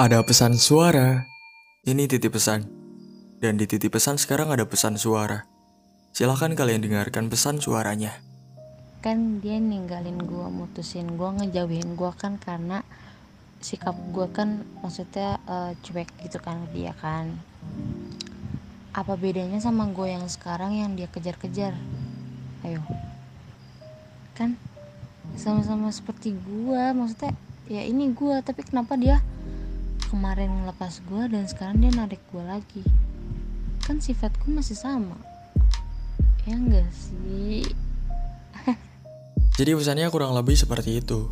Ada pesan suara. Ini titip pesan. Dan di titip pesan sekarang ada pesan suara. Silahkan kalian dengarkan pesan suaranya. kan dia ninggalin gua mutusin gua ngejauhin gua kan karena sikap gua kan maksudnya eh, cuek gitu kan dia kan apa bedanya sama gue yang sekarang yang dia kejar-kejar ayo kan sama-sama seperti gua maksudnya ya ini gua tapi kenapa dia kemarin ngelepas gua dan sekarang dia narik gua lagi kan sifatku masih sama ya enggak sih Jadi pesannya kurang lebih seperti itu.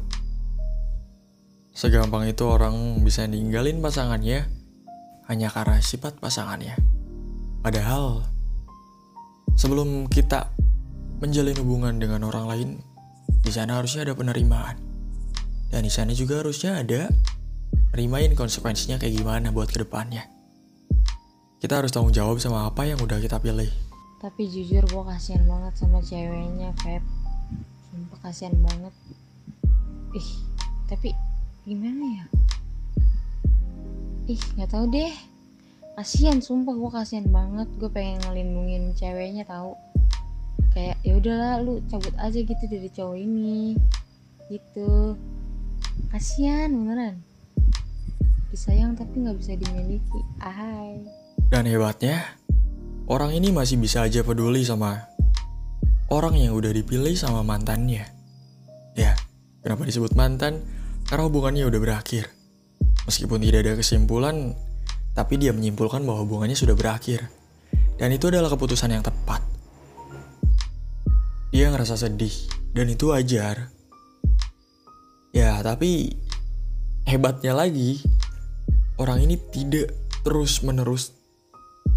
Segampang itu orang bisa ninggalin pasangannya hanya karena sifat pasangannya. Padahal sebelum kita menjalin hubungan dengan orang lain, di sana harusnya ada penerimaan. Dan di sana juga harusnya ada nerimain konsekuensinya kayak gimana buat ke depannya. Kita harus tanggung jawab sama apa yang udah kita pilih. tapi jujur gue kasihan banget sama ceweknya Feb. Sumpah kasihan banget. Ih tapi gimana ya? Ih nggak tahu deh. Kasihan sumpah gue kasihan banget. Gue pengen ngelindungin ceweknya tahu? Kayak ya udahlah lu cabut aja gitu dari cowok ini. Gitu. Kasihan beneran disayang tapi nggak bisa dimiliki ahai Dan hebatnya, orang ini masih bisa aja peduli sama orang yang udah dipilih sama mantannya. Ya, kenapa disebut mantan? Karena hubungannya udah berakhir. Meskipun tidak ada kesimpulan, tapi dia menyimpulkan bahwa hubungannya sudah berakhir. Dan itu adalah keputusan yang tepat. Dia ngerasa sedih, dan itu wajar. Ya, tapi hebatnya lagi, orang ini tidak terus-menerus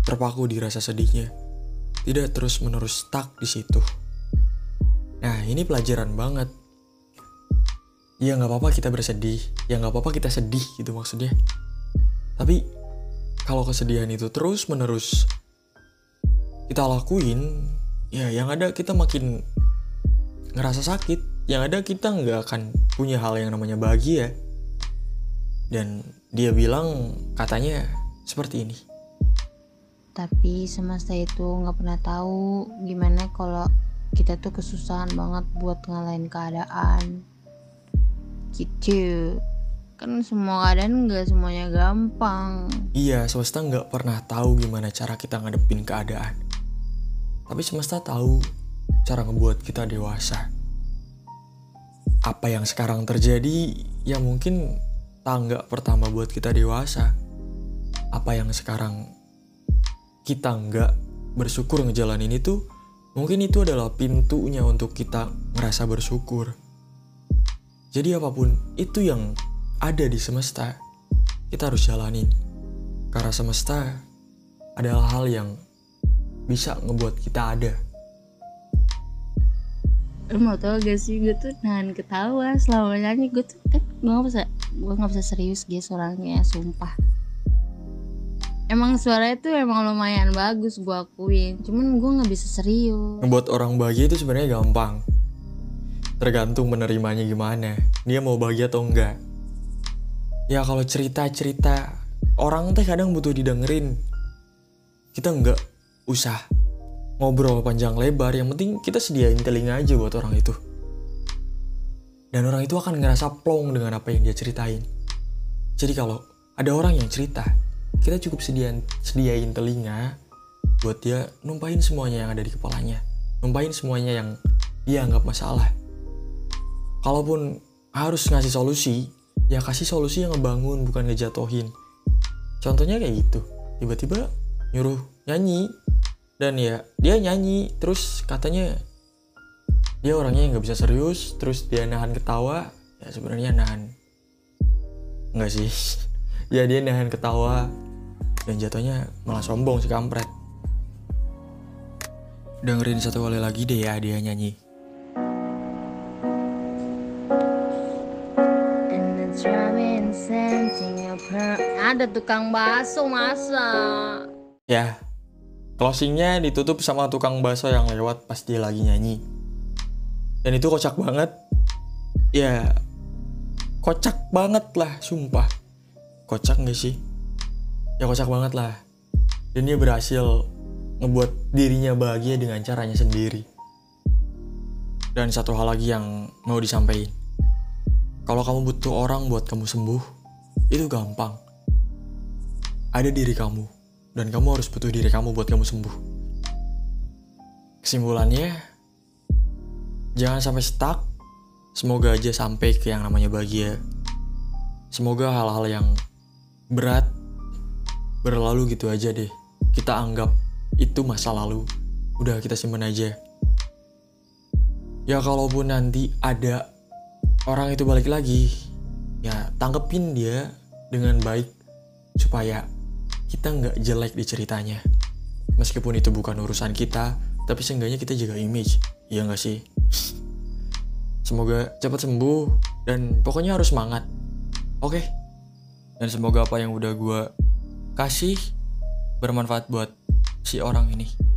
terpaku di rasa sedihnya, tidak terus-menerus stuck di situ. Nah, ini pelajaran banget. Ya nggak apa-apa kita bersedih, ya nggak apa-apa kita sedih gitu maksudnya. Tapi kalau kesedihan itu terus-menerus kita lakuin, ya yang ada kita makin ngerasa sakit. Yang ada kita nggak akan punya hal yang namanya bahagia. Dan dia bilang katanya seperti ini. tapi semesta itu nggak pernah tahu gimana kalau kita tuh kesusahan banget buat ngalahin keadaan gitu kan semua keadaan nggak semuanya gampang Iya, semesta nggak pernah tahu gimana cara kita ngadepin keadaan. Tapi semesta tahu cara ngebuat kita dewasa. Apa yang sekarang terjadi, ya mungkin tangga pertama buat kita dewasa. Apa yang sekarang kita nggak bersyukur ngejalanin itu, mungkin itu adalah pintunya untuk kita ngerasa bersyukur. Jadi apa pun itu yang ada di semesta, kita harus jalanin. Karena semesta adalah hal yang bisa ngebuat kita ada. lu mau tau gak sih gue tuh nahan ketawa selama nyanyi gue tuh eh, gue gak bisa gue gak bisa serius guys orangnya sumpah emang suaranya tuh emang lumayan bagus gue akuin cuman gue nggak bisa serius Ngebuat orang bahagia itu sebenarnya gampang. Tergantung menerimanya gimana. Dia mau bahagia atau enggak. Ya kalau cerita-cerita orang teh kadang butuh didengerin. Kita enggak usah ngobrol panjang lebar. Yang penting kita sediain telinga aja buat orang itu. Dan orang itu akan ngerasa plong dengan apa yang dia ceritain. Jadi kalau ada orang yang cerita, kita cukup sediain, sediain telinga buat dia numpahin semuanya yang ada di kepalanya. Numpahin semuanya yang dia anggap masalah. Kalaupun harus ngasih solusi, ya kasih solusi yang ngebangun bukan ngejatohin. Contohnya kayak gitu. Tiba-tiba nyuruh nyanyi dan ya dia nyanyi terus katanya dia orangnya yang nggak bisa serius terus dia nahan ketawa ya sebenarnya nahan. Nggak sih. Ya dia nahan ketawa dan jatuhnya malah sombong si kampret. Dengerin satu kali lagi deh ya dia nyanyi. Ada tukang bakso masa? Ya closingnya ditutup sama tukang bakso yang lewat pas dia lagi nyanyi dan itu kocak banget ya kocak banget lah sumpah kocak gak sih? Ya kocak banget lah. Dan dia berhasil ngebuat dirinya bahagia dengan caranya sendiri. Dan satu hal lagi yang mau disampaikan. Kalau kamu butuh orang buat kamu sembuh, itu gampang. Ada diri kamu, dan kamu harus butuh diri kamu buat kamu sembuh. Kesimpulannya, jangan sampai stuck. Semoga aja sampai ke yang namanya bahagia. Semoga hal-hal yang berat berlalu gitu aja deh. Kita anggap itu masa lalu. Udah kita simpan aja. Ya kalaupun nanti ada orang itu balik lagi, ya tanggepin dia dengan baik supaya kita nggak jelek di ceritanya. Meskipun itu bukan urusan kita, tapi seenggaknya kita jaga image, iya nggak sih? Semoga cepat sembuh dan pokoknya harus semangat. Oke. Dan semoga apa yang udah gue kasih bermanfaat buat si orang ini.